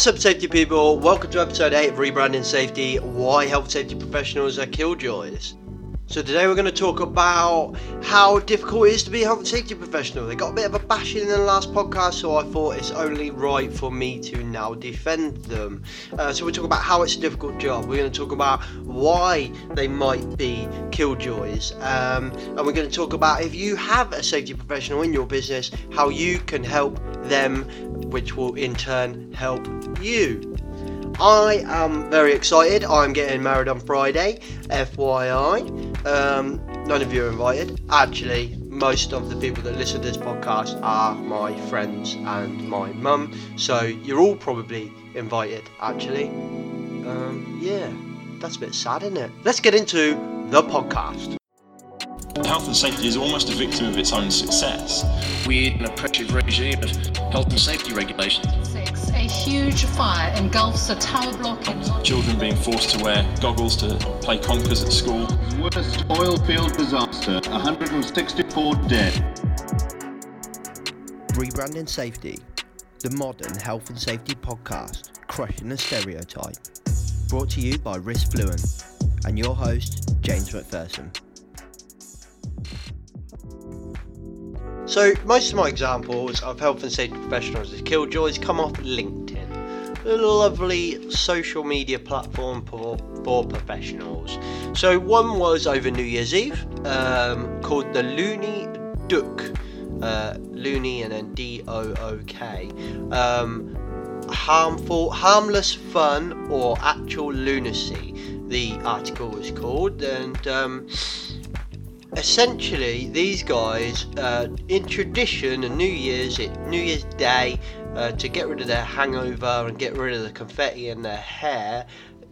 What's up, safety people? Welcome to episode 8 of Rebranding Safety Why Health Safety Professionals Are Killjoys. So, today we're going to talk about how difficult it is to be a health and safety professional. They got a bit of a bashing in the last podcast, so I thought it's only right for me to now defend them. Uh, so, we're talking about how it's a difficult job. We're going to talk about why they might be killjoys. Um, and we're going to talk about if you have a safety professional in your business, how you can help them, which will in turn help you. I am very excited. I'm getting married on Friday, FYI. Um, none of you are invited. Actually, most of the people that listen to this podcast are my friends and my mum, so you're all probably invited. Actually, um, yeah, that's a bit sad, isn't it? Let's get into the podcast. Health and safety is almost a victim of its own success. We're in a oppressive regime of health and safety regulations. Six, a huge fire engulfs a tower block in Children being forced to wear goggles to play conkers at school. Worst oil field disaster, 164 dead. Rebranding Safety, the modern health and safety podcast, crushing the stereotype. Brought to you by Risk Fluent and your host, James McPherson. So, most of my examples of health and safety professionals as killjoys come off LinkedIn, a lovely social media platform for, for professionals. So, one was over New Year's Eve um, called the Loony Dook, uh, Looney and then D O O K. Um, harmful, harmless fun or actual lunacy. The article was called, and um, essentially these guys, uh, in tradition, and New Year's, it, New Year's Day, uh, to get rid of their hangover and get rid of the confetti in their hair,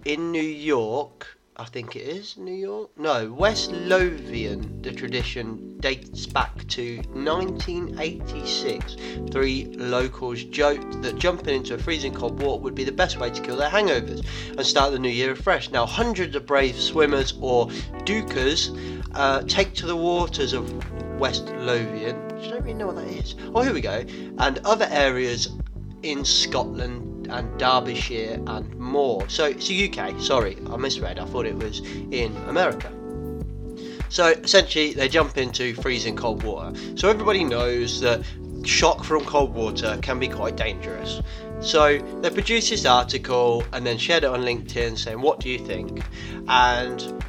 in New York. I think it is New York. No, West Lothian. The tradition dates back to 1986. Three locals joked that jumping into a freezing cold water would be the best way to kill their hangovers and start the new year afresh. Now, hundreds of brave swimmers or dookers uh, take to the waters of West Lothian. I don't really know what that is. Oh, here we go. And other areas in Scotland and Derbyshire and more. So it's the UK. Sorry, I misread. I thought it was in America. So essentially, they jump into freezing cold water. So everybody knows that shock from cold water can be quite dangerous. So they produced this article and then shared it on LinkedIn saying, What do you think? And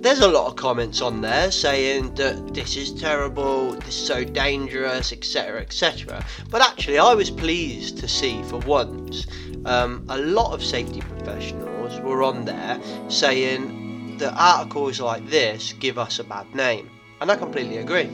there's a lot of comments on there saying that this is terrible, this is so dangerous, etc. etc. But actually, I was pleased to see for once um, a lot of safety professionals were on there saying that articles like this give us a bad name. And I completely agree.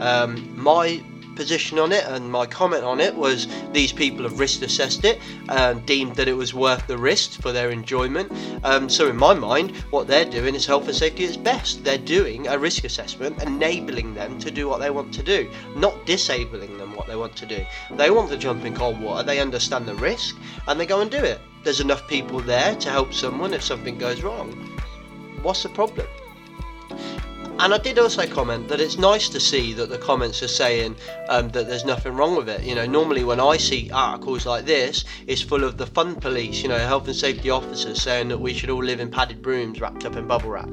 Um, my position on it and my comment on it was these people have risk assessed it and deemed that it was worth the risk for their enjoyment. Um, so, in my mind, what they're doing is health and safety at its best. They're doing a risk assessment, enabling them to do what they want to do, not disabling them what they want to do. They want to jump in cold water, they understand the risk, and they go and do it. There's enough people there to help someone if something goes wrong. What's the problem? And I did also comment that it's nice to see that the comments are saying um, that there's nothing wrong with it. You know, normally when I see articles like this, it's full of the fun police, you know, health and safety officers saying that we should all live in padded brooms wrapped up in bubble wrap.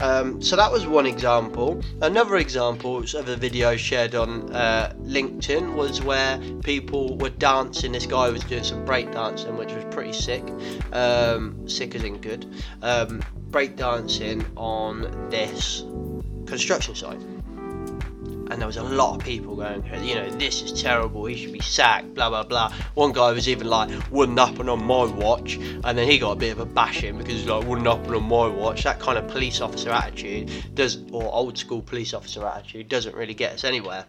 Um, so that was one example. Another example of a video shared on uh, LinkedIn was where people were dancing. This guy was doing some break dancing, which was pretty sick. Um, sick as in good. Um, break dancing on this construction site. And there was a lot of people going, you know, this is terrible, he should be sacked, blah blah blah. One guy was even like, wouldn't happen on my watch, and then he got a bit of a bashing because like, wouldn't happen on my watch. That kind of police officer attitude does, or old school police officer attitude, doesn't really get us anywhere.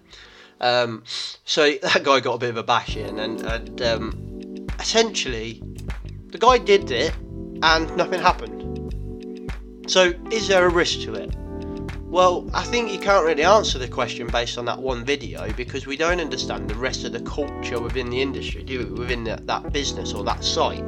Um, so that guy got a bit of a bashing, and, and um, essentially, the guy did it, and nothing happened. So, is there a risk to it? Well, I think you can't really answer the question based on that one video because we don't understand the rest of the culture within the industry, do we? Within the, that business or that site.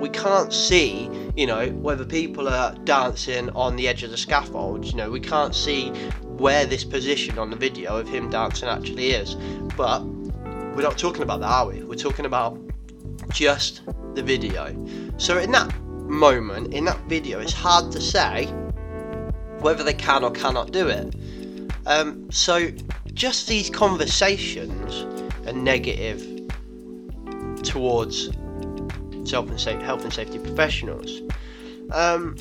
We can't see, you know, whether people are dancing on the edge of the scaffold. You know, we can't see where this position on the video of him dancing actually is. But we're not talking about that, are we? We're talking about just the video. So in that moment, in that video, it's hard to say whether they can or cannot do it. Um, so just these conversations are negative towards health and, sa- health and safety professionals. Um,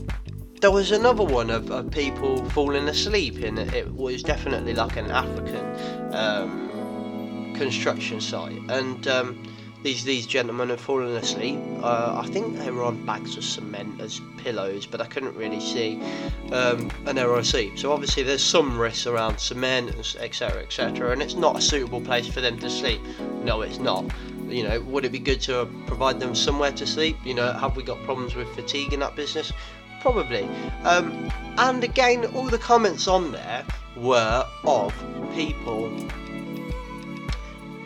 there was another one of, of people falling asleep in it. It was definitely like an African um, construction site, and um, these these gentlemen had fallen asleep. Uh, I think they were on bags of cement as pillows, but I couldn't really see, um, and they were asleep. So obviously there's some risks around cement, etc., etc., and it's not a suitable place for them to sleep. No, it's not. You know, would it be good to provide them somewhere to sleep? You know, have we got problems with fatigue in that business? Probably. Um, and again, all the comments on there were of people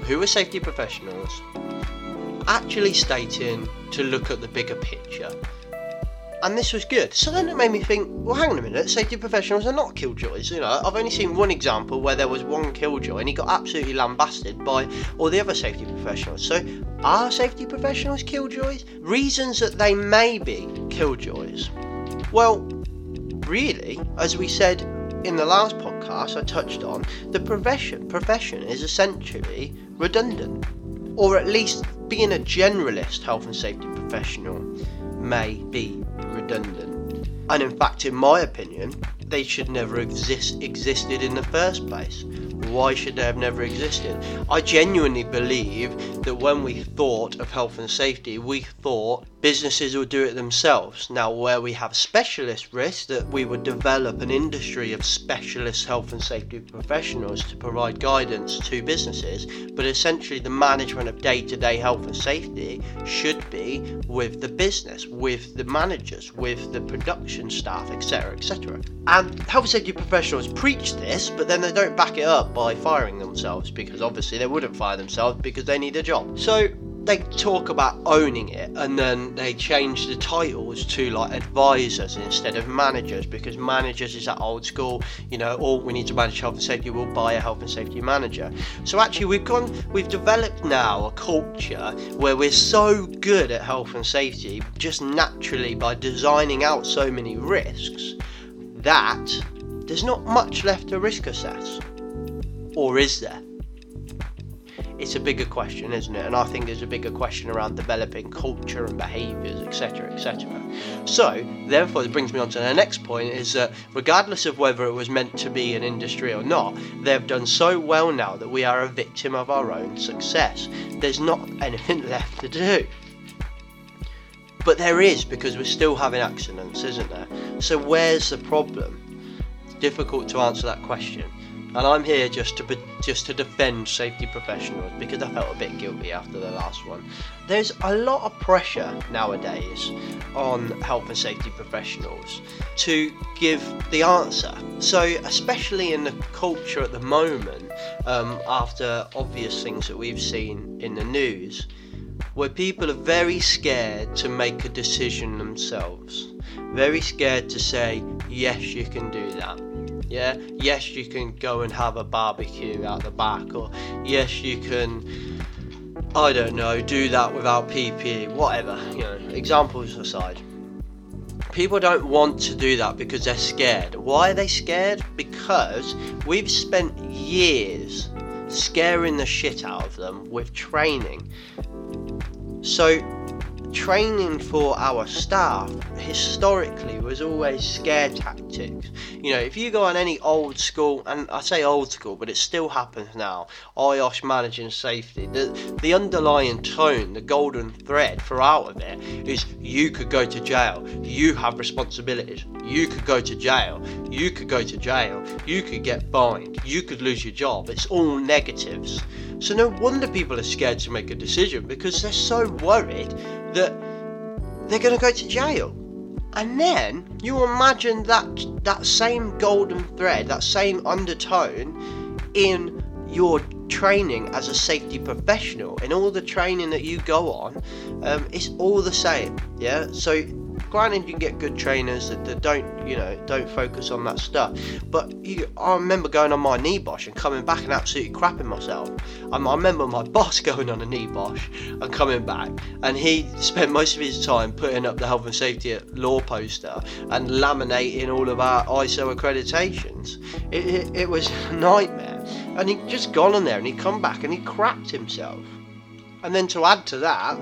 who are safety professionals actually stating to look at the bigger picture. And this was good. So then it made me think, well, hang on a minute, safety professionals are not killjoys. You know, I've only seen one example where there was one killjoy and he got absolutely lambasted by all the other safety professionals. So are safety professionals killjoys? Reasons that they may be killjoys. Well, really, as we said in the last podcast, I touched on the profession. Profession is essentially redundant, or at least being a generalist health and safety professional may be redundant. And in fact, in my opinion, they should never exist existed in the first place. Why should they have never existed? I genuinely believe that when we thought of health and safety, we thought businesses would do it themselves. Now, where we have specialist risks, that we would develop an industry of specialist health and safety professionals to provide guidance to businesses, but essentially the management of day to day health and safety should be with the business, with the managers, with the production staff, etc. etc. And health and safety professionals preach this, but then they don't back it up by firing themselves because obviously they wouldn't fire themselves because they need a job. So they talk about owning it and then they change the titles to like advisors instead of managers because managers is that old school you know all we need to manage health and safety we'll buy a health and safety manager so actually we've gone we've developed now a culture where we're so good at health and safety just naturally by designing out so many risks that there's not much left to risk assess or is there it's a bigger question, isn't it? And I think there's a bigger question around developing culture and behaviours, etc., etc. So, therefore, it brings me on to the next point: is that regardless of whether it was meant to be an industry or not, they've done so well now that we are a victim of our own success. There's not anything left to do. But there is because we're still having accidents, isn't there? So where's the problem? It's difficult to answer that question and I'm here just to just to defend safety professionals because I felt a bit guilty after the last one. There's a lot of pressure nowadays on health and safety professionals to give the answer. So, especially in the culture at the moment, um, after obvious things that we've seen in the news, where people are very scared to make a decision themselves, very scared to say, yes, you can do that yeah, yes, you can go and have a barbecue out the back, or yes, you can, I don't know, do that without PPE, whatever, you know, examples aside. People don't want to do that because they're scared. Why are they scared? Because we've spent years scaring the shit out of them with training. So training for our staff historically was always scare tactics. You know, if you go on any old school, and I say old school, but it still happens now, IOSH managing safety, the, the underlying tone, the golden thread throughout of it is you could go to jail, you have responsibilities, you could go to jail, you could go to jail, you could get fined, you could lose your job. It's all negatives. So no wonder people are scared to make a decision because they're so worried that they're going to go to jail. And then you imagine that that same golden thread, that same undertone in your training as a safety professional, in all the training that you go on, um, it's all the same. Yeah. So granted, you can get good trainers that, that don't, you know, don't focus on that stuff. But you, I remember going on my NEBOSH and coming back and absolutely crapping myself. I remember my boss going on a NEBOSH and coming back, and he spent most of his time putting up the health and safety law poster and laminating all of our ISO accreditations. It, it, it was a nightmare. And he'd just gone on there and he'd come back and he crapped himself. And then to add to that,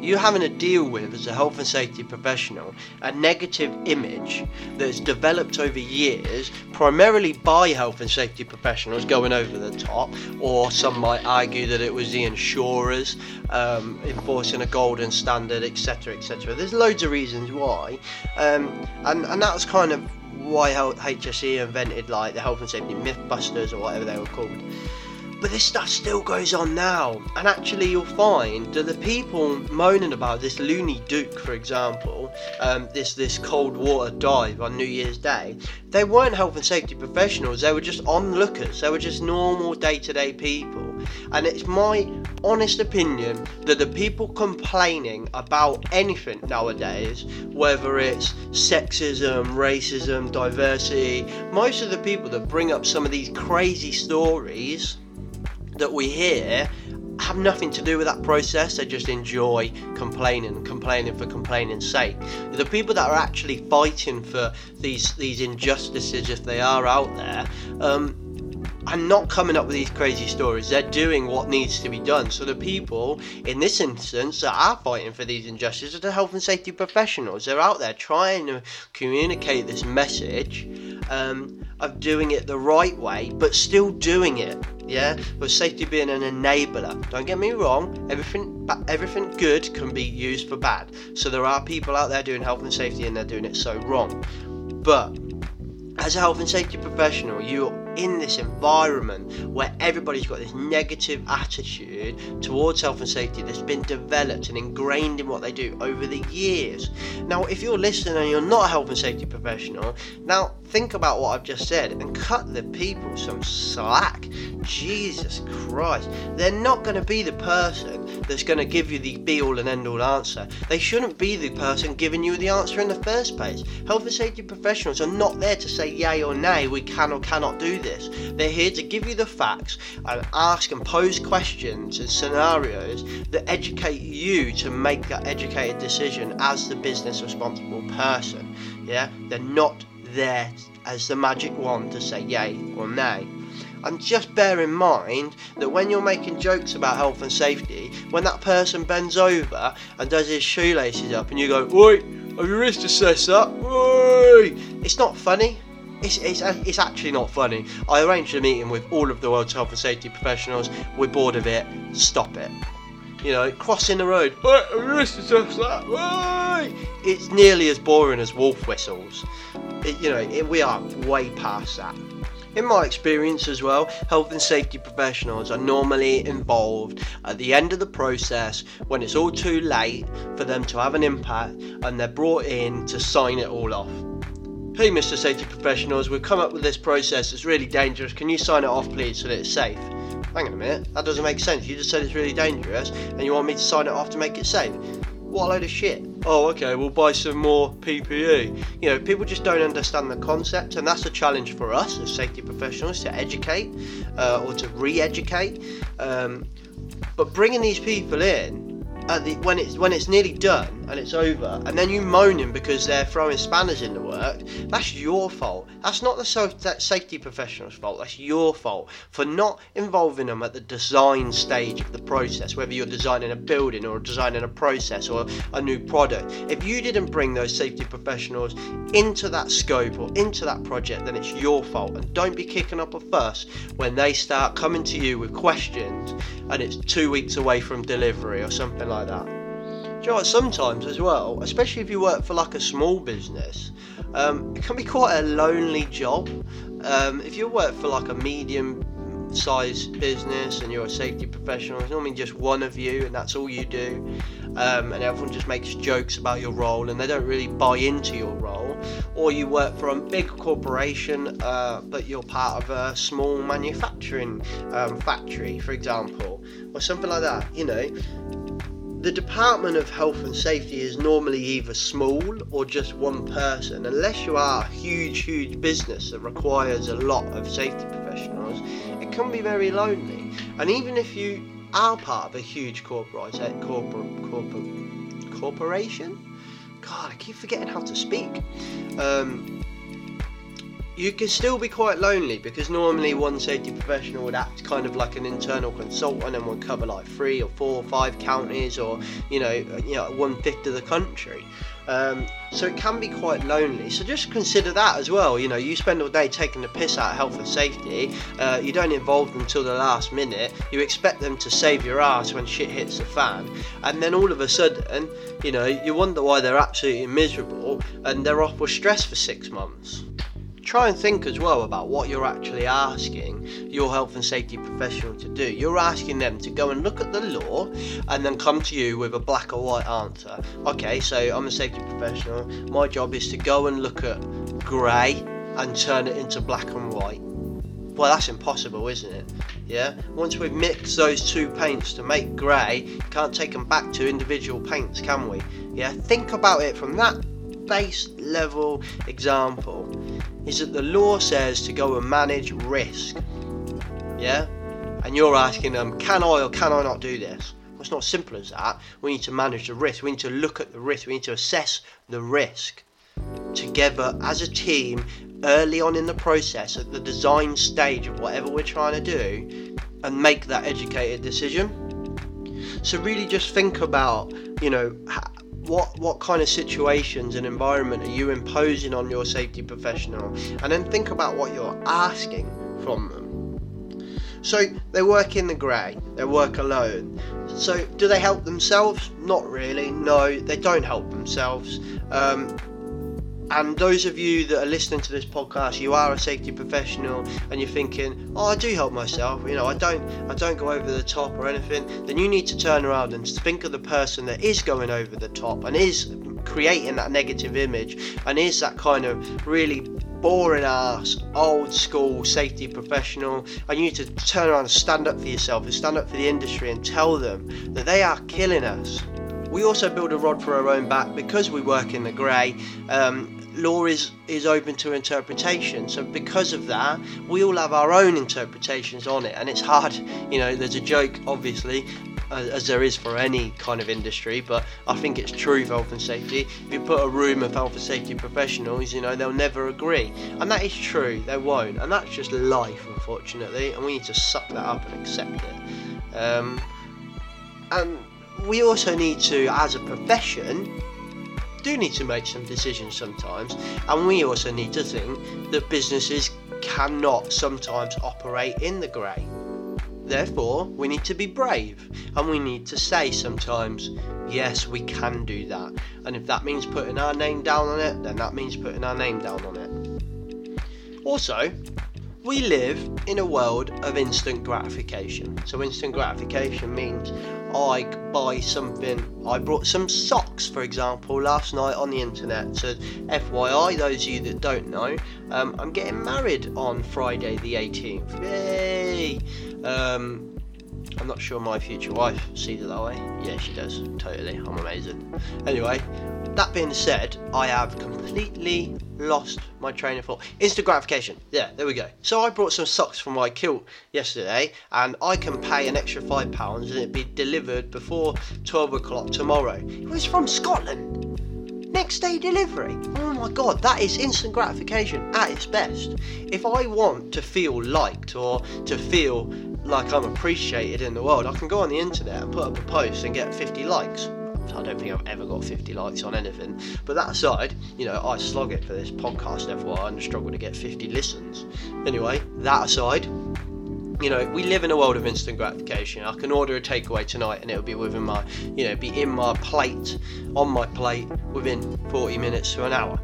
you having to deal with as a health and safety professional a negative image that's developed over years primarily by health and safety professionals going over the top or some might argue that it was the insurers um, enforcing a golden standard etc etc there's loads of reasons why. Um, and, and that was kind of why HSE invented like the health and safety mythbusters or whatever they were called but this stuff still goes on now, and actually, you'll find that the people moaning about this Loony Dook, for example, um, this this cold water dive on New Year's Day, they weren't health and safety professionals. They were just onlookers. They were just normal day-to-day people. And it's my honest opinion that the people complaining about anything nowadays, whether it's sexism, racism, diversity, most of the people that bring up some of these crazy stories that we hear have nothing to do with that process. They just enjoy complaining, complaining for complaining's sake. The people that are actually fighting for these these injustices, if they are out there, um, are not coming up with these crazy stories. They're doing what needs to be done. So the people in this instance that are fighting for these injustices are the health and safety professionals. They're out there trying to communicate this message um, of doing it the right way, but still doing it yeah, with safety being an enabler. Don't get me wrong, everything everything good can be used for bad. So there are people out there doing health and safety and they're doing it so wrong. But as a health and safety professional, you're in this environment where everybody's got this negative attitude towards health and safety that's been developed and ingrained in what they do over the years. Now, if you're listening and you're not a health and safety professional, now think about what I've just said and cut the people some slack. Jesus Christ. They're not going to be the person that's going to give you the be all and end all answer. They shouldn't be the person giving you the answer in the first place. Health and safety professionals are not there to say yay or nay, we can or cannot do this. They're here to give you the facts and ask and pose questions and scenarios that educate you to make that educated decision as the business responsible person. Yeah, they're not there as the magic wand to say yay or nay. And just bear in mind that when you're making jokes about health and safety, when that person bends over and does his shoelaces up and you go, Oi, have your risk assessed up? Oi! It's not funny. It's, it's, it's actually not funny. I arranged a meeting with all of the world's health and safety professionals. We're bored of it. Stop it. You know, crossing the road. It's nearly as boring as wolf whistles. It, you know, it, we are way past that. In my experience as well, health and safety professionals are normally involved at the end of the process when it's all too late for them to have an impact and they're brought in to sign it all off. Hey, Mr. Safety Professionals, we've come up with this process, it's really dangerous. Can you sign it off, please, so that it's safe? Hang on a minute, that doesn't make sense. You just said it's really dangerous and you want me to sign it off to make it safe. What a load of shit. Oh, okay, we'll buy some more PPE. You know, people just don't understand the concept, and that's a challenge for us as safety professionals to educate uh, or to re educate. Um, but bringing these people in the, when it's when it's nearly done and it's over, and then you moaning because they're throwing spanners in the work, that's your fault. That's not the safety professional's fault. That's your fault for not involving them at the design stage of the process, whether you're designing a building or designing a process or a new product. If you didn't bring those safety professionals into that scope or into that project, then it's your fault. And don't be kicking up a fuss when they start coming to you with questions and it's two weeks away from delivery or something like that. Do you know what? Sometimes as well, especially if you work for like a small business, um, it can be quite a lonely job. Um, if you work for like a medium sized business and you're a safety professional, it's normally just one of you and that's all you do. Um, and everyone just makes jokes about your role and they don't really buy into your role. Or you work for a big corporation uh, but you're part of a small manufacturing um, factory, for example, or something like that. You know, the Department of Health and Safety is normally either small or just one person, unless you are a huge, huge business that requires a lot of safety professionals. It can be very lonely, and even if you are part of a huge corporate, corporate, corporate corporation. God, I keep forgetting how to speak. Um, you can still be quite lonely because normally one safety professional would act kind of like an internal consultant and would cover like three or four or five counties or you know you know one fifth of the country. Um, so it can be quite lonely. So just consider that as well. You know, you spend all day taking the piss out of health and safety. Uh, you don't involve them till the last minute. You expect them to save your ass when shit hits the fan, and then all of a sudden, you know, you wonder why they're absolutely miserable and they're off with stress for six months try and think as well about what you're actually asking your health and safety professional to do. You're asking them to go and look at the law and then come to you with a black or white answer. Okay, so I'm a safety professional. My job is to go and look at grey and turn it into black and white. Well, that's impossible, isn't it? Yeah. Once we've mixed those two paints to make grey, can't take them back to individual paints, can we? Yeah. Think about it from that base level example is that the law says to go and manage risk. Yeah? And you're asking them, can I or can I not do this? Well, it's not simple as that. We need to manage the risk. We need to look at the risk. We need to assess the risk together as a team early on in the process at the design stage of whatever we're trying to do and make that educated decision. So really just think about, you know, what what kind of situations and environment are you imposing on your safety professional? And then think about what you're asking from them. So they work in the grey they work alone. So do they help themselves? Not really no they don't help themselves. Um, and those of you that are listening to this podcast, you are a safety professional, and you're thinking, "Oh, I do help myself. You know, I don't, I don't go over the top or anything." Then you need to turn around and think of the person that is going over the top and is creating that negative image and is that kind of really boring ass old school safety professional and you need to turn around and stand up for yourself and stand up for the industry and tell them that they are killing us we also build a rod for our own back because we work in the grey um, law is is open to interpretation. So because of that we all have our own interpretations on it. And it's hard you know there's a joke obviously as there is for any kind of industry but i think it's true for health and safety. If you put a room of health and safety professionals you know they'll never agree. And that is true they won't. And that's just life unfortunately and we need to suck that up and accept it. Um, and we also need to as a profession do need to make some decisions sometimes, and we also need to think that businesses cannot sometimes operate in the grey. Therefore, we need to be brave and we need to say sometimes, yes, we can do that. And if that means putting our name down on it, then that means putting our name down on it. Also, we live in a world of instant gratification. So, instant gratification means I buy something. I brought some socks, for example, last night on the internet. So, FYI, those of you that don't know, um, I'm getting married on Friday the 18th. Yay! Um, I'm not sure my future wife sees it that way. Yeah, she does. Totally. I'm amazing. Anyway, that being said, I have completely lost my train of thought. Instant gratification. Yeah, there we go. So I brought some socks from my kilt yesterday, and I can pay an extra five pounds, and it'd be delivered before twelve o'clock tomorrow. It was from Scotland. Next day delivery. Oh my god, that is instant gratification at its best. If I want to feel liked or to feel like I'm appreciated in the world, I can go on the internet and put up a post and get 50 likes. I don't think I've ever got 50 likes on anything. But that aside, you know, I slog it for this podcast FYI and struggle to get 50 listens. Anyway, that aside, you know, we live in a world of instant gratification. I can order a takeaway tonight and it'll be within my, you know, be in my plate, on my plate within 40 minutes to an hour.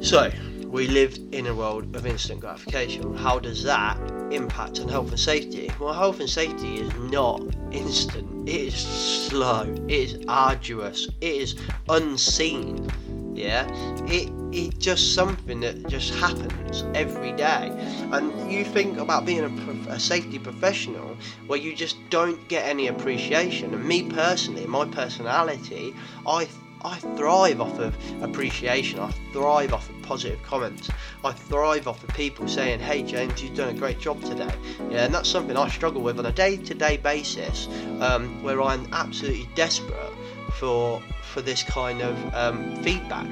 So, we live in a world of instant gratification. How does that impact on health and safety? Well, health and safety is not instant, it is slow, it is arduous, it is unseen. Yeah, it it's just something that just happens every day. And you think about being a, prof- a safety professional where you just don't get any appreciation. And me personally, my personality, I I thrive off of appreciation. I thrive off of positive comments. I thrive off of people saying, "Hey James, you've done a great job today." Yeah, and that's something I struggle with on a day-to-day basis, um, where I'm absolutely desperate for for this kind of um, feedback.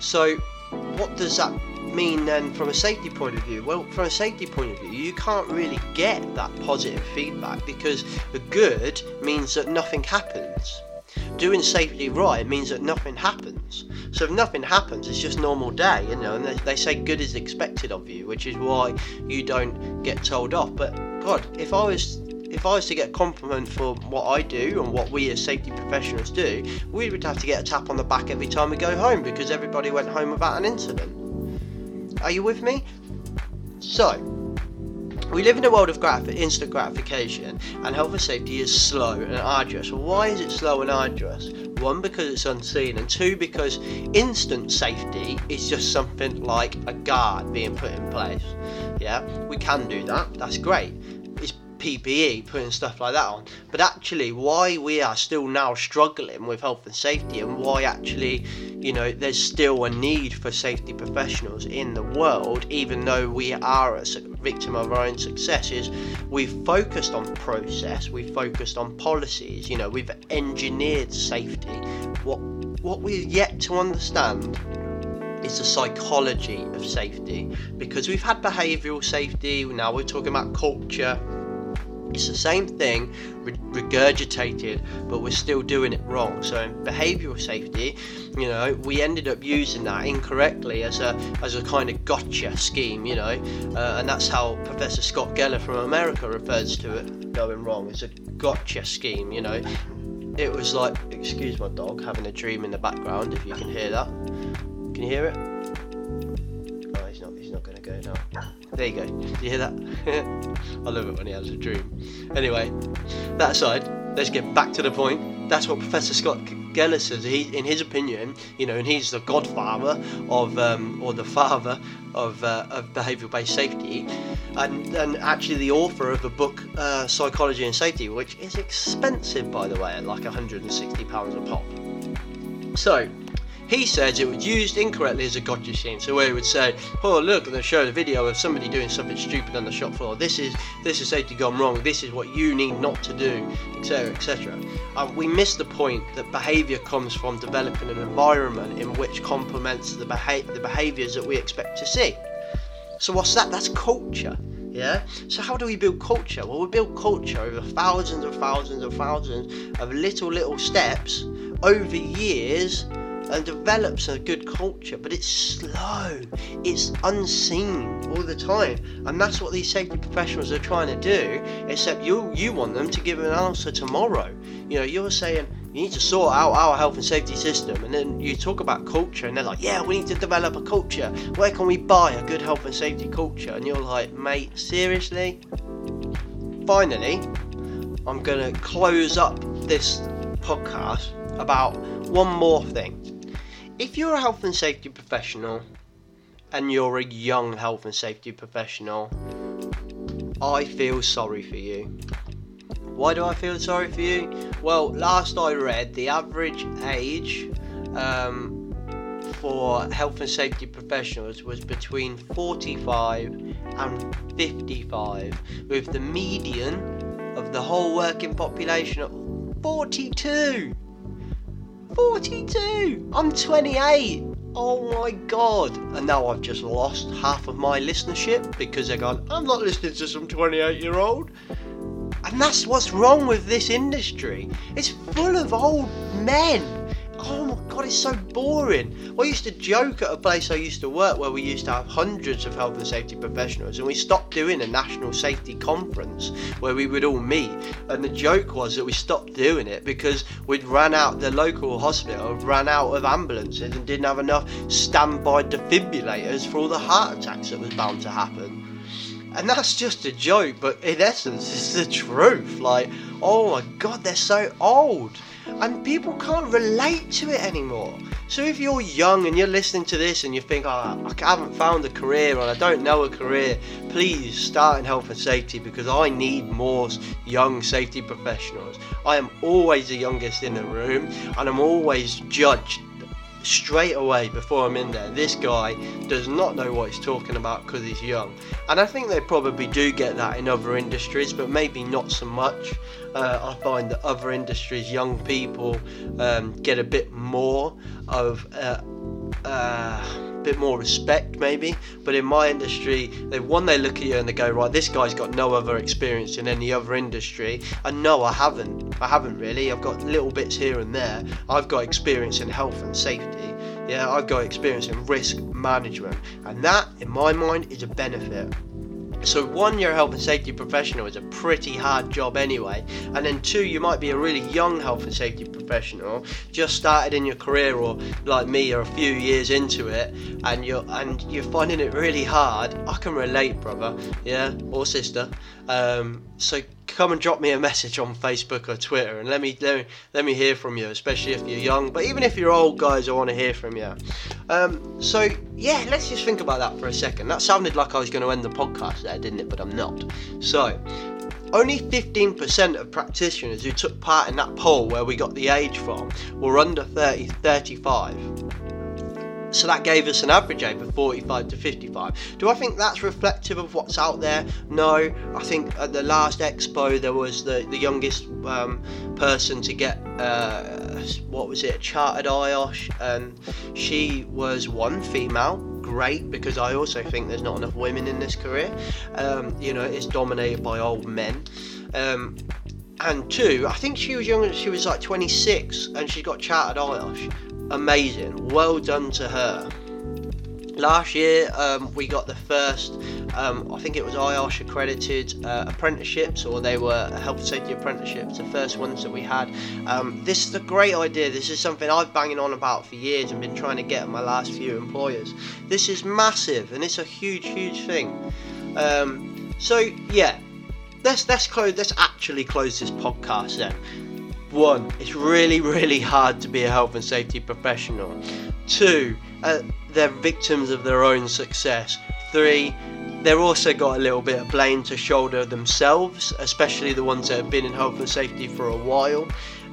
So, what does that mean then from a safety point of view? Well, from a safety point of view, you can't really get that positive feedback because the good means that nothing happens. Doing safety right means that nothing happens. So if nothing happens, it's just normal day, you know. And they, they say good is expected of you, which is why you don't get told off. But God, if I was if I was to get compliment for what I do and what we as safety professionals do, we would have to get a tap on the back every time we go home because everybody went home without an incident. Are you with me? So, we live in a world of grat- instant gratification, and health and safety is slow and arduous. Why is it slow and arduous? One, because it's unseen, and two, because instant safety is just something like a guard being put in place. Yeah, we can do that, that's great. PPE, putting stuff like that on. But actually, why we are still now struggling with health and safety, and why actually, you know, there's still a need for safety professionals in the world, even though we are a victim of our own successes, we've focused on process, we've focused on policies, you know, we've engineered safety. What what we're yet to understand is the psychology of safety because we've had behavioural safety, now we're talking about culture. It's the same thing regurgitated, but we're still doing it wrong. So in behavioural safety, you know, we ended up using that incorrectly as a as a kind of gotcha scheme, you know, uh, and that's how Professor Scott Geller from America refers to it going wrong. It's a gotcha scheme, you know. It was like, excuse my dog having a dream in the background. If you can hear that, can you hear it? Oh, he's not. He's not going to go now. There you go. Do you hear that? I love it when he has a dream. Anyway, that aside, let's get back to the point. That's what Professor Scott Geller says. He, in his opinion, you know, and he's the godfather of, um, or the father of, uh, of behavioural-based safety, and, and actually the author of the book uh, Psychology and Safety, which is expensive, by the way, at like 160 pounds a pop. So, he says it was used incorrectly as a gotcha scheme. So where he would say, "Oh look," they show the video of somebody doing something stupid on the shop floor. This is this is safety gone wrong. This is what you need not to do, etc., etc. Um, we miss the point that behaviour comes from developing an environment in which complements the beha- the behaviours that we expect to see. So what's that? That's culture. Yeah. So how do we build culture? Well, we build culture over thousands and thousands and thousands of little little steps over years and develops a good culture, but it's slow, it's unseen all the time, and that's what these safety professionals are trying to do. Except you, you want them to give an answer tomorrow. You know, you're saying you need to sort out our health and safety system, and then you talk about culture, and they're like, yeah, we need to develop a culture. Where can we buy a good health and safety culture? And you're like, mate, seriously? Finally, I'm gonna close up this podcast about one more thing. If you're a health and safety professional and you're a young health and safety professional, I feel sorry for you. Why do I feel sorry for you? Well, last I read, the average age um, for health and safety professionals was between 45 and 55, with the median of the whole working population at 42. 42! I'm 28! Oh my god! And now I've just lost half of my listenership because they're gone, I'm not listening to some 28 year old. And that's what's wrong with this industry. It's full of old men. God, it's so boring. I used to joke at a place I used to work where we used to have hundreds of health and safety professionals, and we stopped doing a national safety conference where we would all meet. And the joke was that we stopped doing it because we'd ran out, the local hospital ran out of ambulances and didn't have enough standby defibrillators for all the heart attacks that was bound to happen. And that's just a joke, but in essence, it's the truth. Like, oh my god, they're so old. And people can't relate to it anymore. So if you're young and you're listening to this and you think, oh, I haven't found a career or I don't know a career, please start in health and safety because I need more young safety professionals. I am always the youngest in the room and I'm always judged straight away before I'm in there. This guy does not know what he's talking about because he's young. And I think they probably do get that in other industries, but maybe not so much. Uh, I find that other industries, young people um, get a bit more of. Uh, uh, bit more respect maybe but in my industry they one they look at you and they go right this guy's got no other experience in any other industry. And no I haven't. I haven't really. I've got little bits here and there. I've got experience in health and safety. Yeah I've got experience in risk management. And that in my mind is a benefit so one, you're a health and safety professional is a pretty hard job anyway, and then two, you might be a really young health and safety professional, just started in your career, or like me, you're a few years into it, and you're and you're finding it really hard. I can relate, brother, yeah, or sister. Um, so come and drop me a message on Facebook or Twitter and let me let me, let me hear from you, especially if you're young. But even if you're old, guys, I want to hear from you. Um, so yeah, let's just think about that for a second. That sounded like I was going to end the podcast there, didn't it? But I'm not. So. Only 15% of practitioners who took part in that poll where we got the age from were under 30, 35 so that gave us an average age of 45 to 55. Do I think that's reflective of what's out there? No. I think at the last expo there was the, the youngest um, person to get, uh, what was it, chartered IOSH, and she was one female. Great, because I also think there's not enough women in this career. Um, you know, it's dominated by old men. Um, and two, I think she was younger. She was like 26, and she got chartered IOSH amazing. Well done to her. Last year, um, we got the first, um, I think it was IOSH accredited uh, apprenticeships, or they were health and safety apprenticeships, the first ones that we had. Um, this is a great idea. This is something I've banging on about for years and been trying to get my last few employers. This is massive, and it's a huge, huge thing. Um, so yeah, let's let's close. Let's actually close this podcast then. One, it's really, really hard to be a health and safety professional. Two, uh, they're victims of their own success. Three, they're also got a little bit of blame to shoulder themselves, especially the ones that have been in health and safety for a while.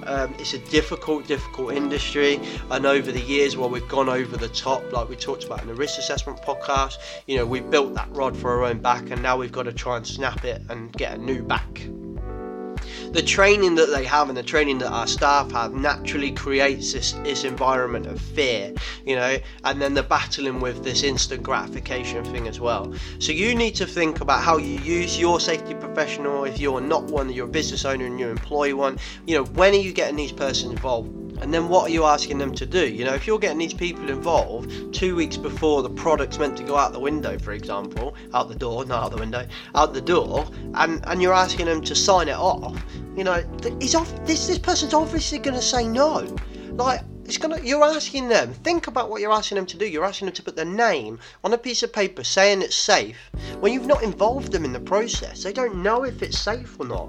Um, it's a difficult, difficult industry, and over the years, while we've gone over the top, like we talked about in the risk assessment podcast, you know, we've built that rod for our own back, and now we've got to try and snap it and get a new back the training that they have and the training that our staff have naturally creates this, this environment of fear, you know, and then the battling with this instant gratification thing as well. So you need to think about how you use your safety professional if you're not one, you're a business owner and you employ one, you know, when are you getting these persons involved? And then what are you asking them to do? You know, if you're getting these people involved two weeks before the product's meant to go out the window, for example, out the door, not out the window, out the door, and, and you're asking them to sign it off, you know, he's off, this, this person's obviously going to say no. Like, it's gonna. You're asking them. Think about what you're asking them to do. You're asking them to put their name on a piece of paper saying it's safe when you've not involved them in the process. They don't know if it's safe or not.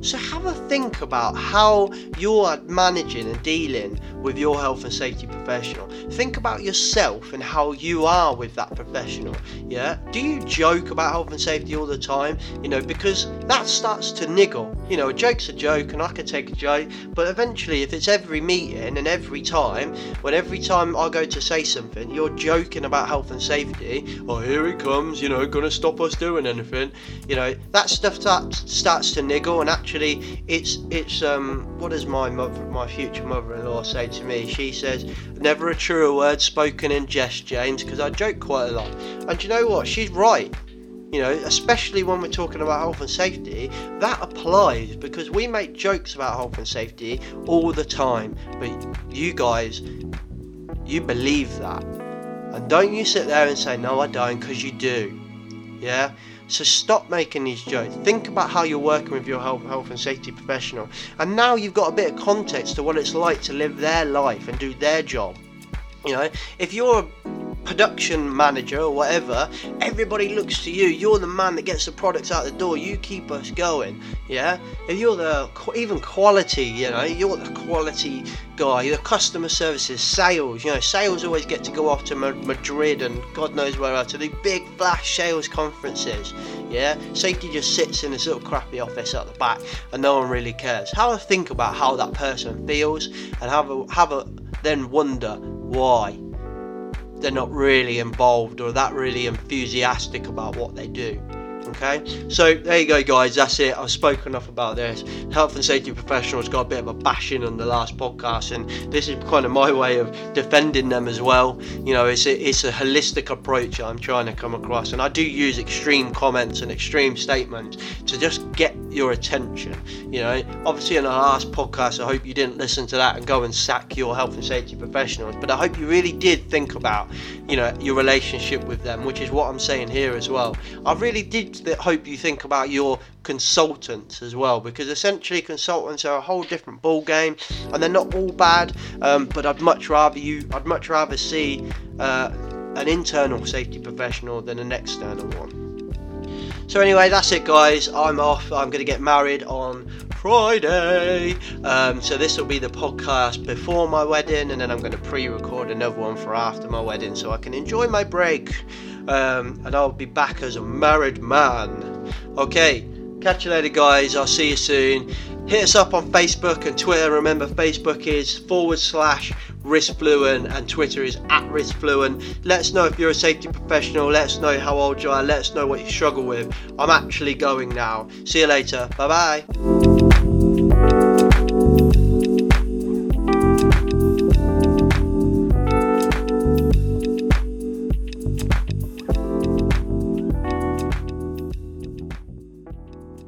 So have a think about how you're managing and dealing with your health and safety professional. Think about yourself and how you are with that professional. Yeah? Do you joke about health and safety all the time? You know, because that starts to niggle. You know, a joke's a joke and I can take a joke, but eventually if it's every meeting and every time, when every time I go to say something, you're joking about health and safety, oh here it comes, you know, gonna stop us doing anything. You know, that stuff starts starts to niggle and actually actually, it's it's um. What does my mother, my future mother-in-law, say to me? She says, "Never a truer word spoken in jest, James," because I joke quite a lot. And you know what? She's right. You know, especially when we're talking about health and safety, that applies because we make jokes about health and safety all the time. But you guys, you believe that. And don't you sit there and say, no, I don't, because you do. Yeah? So stop making these jokes. Think about how you're working with your health, health and safety professional. And now you've got a bit of context to what it's like to live their life and do their job. You know, if you're a production manager or whatever, everybody looks to you. You're the man that gets the products out the door. You keep us going. Yeah. If you're the even quality, you know, you're the quality guy. You're the customer services, sales. You know, sales always get to go off to Madrid and God knows where else to do big flash sales conferences. Yeah. Safety just sits in this little crappy office at the back, and no one really cares. Have a think about how that person feels, and have a have a then wonder why they're not really involved or that really enthusiastic about what they do. Okay, so there you go, guys. That's it. I've spoken enough about this. Health and safety professionals got a bit of a bashing on the last podcast, and this is kind of my way of defending them as well. You know, it's a, it's a holistic approach I'm trying to come across, and I do use extreme comments and extreme statements to just get your attention. You know, obviously in the last podcast, I hope you didn't listen to that and go and sack your health and safety professionals, but I hope you really did think about, you know, your relationship with them, which is what I'm saying here as well. I really did hope you think about your consultants as well because essentially consultants are a whole different ball game and they're not all bad um, but I'd much rather you I'd much rather see uh, an internal safety professional than an external one. So anyway that's it guys. I'm off. I'm going to get married on Friday um, so this will be the podcast before my wedding and then I'm going to pre-record another one for after my wedding so I can enjoy my break um, and I'll be back as a married man. Okay, catch you later, guys. I'll see you soon. Hit us up on Facebook and Twitter. Remember, Facebook is forward slash riskfluent and Twitter is at riskfluent. Let us know if you're a safety professional. Let us know how old you are. Let us know what you struggle with. I'm actually going now. See you later. Bye bye.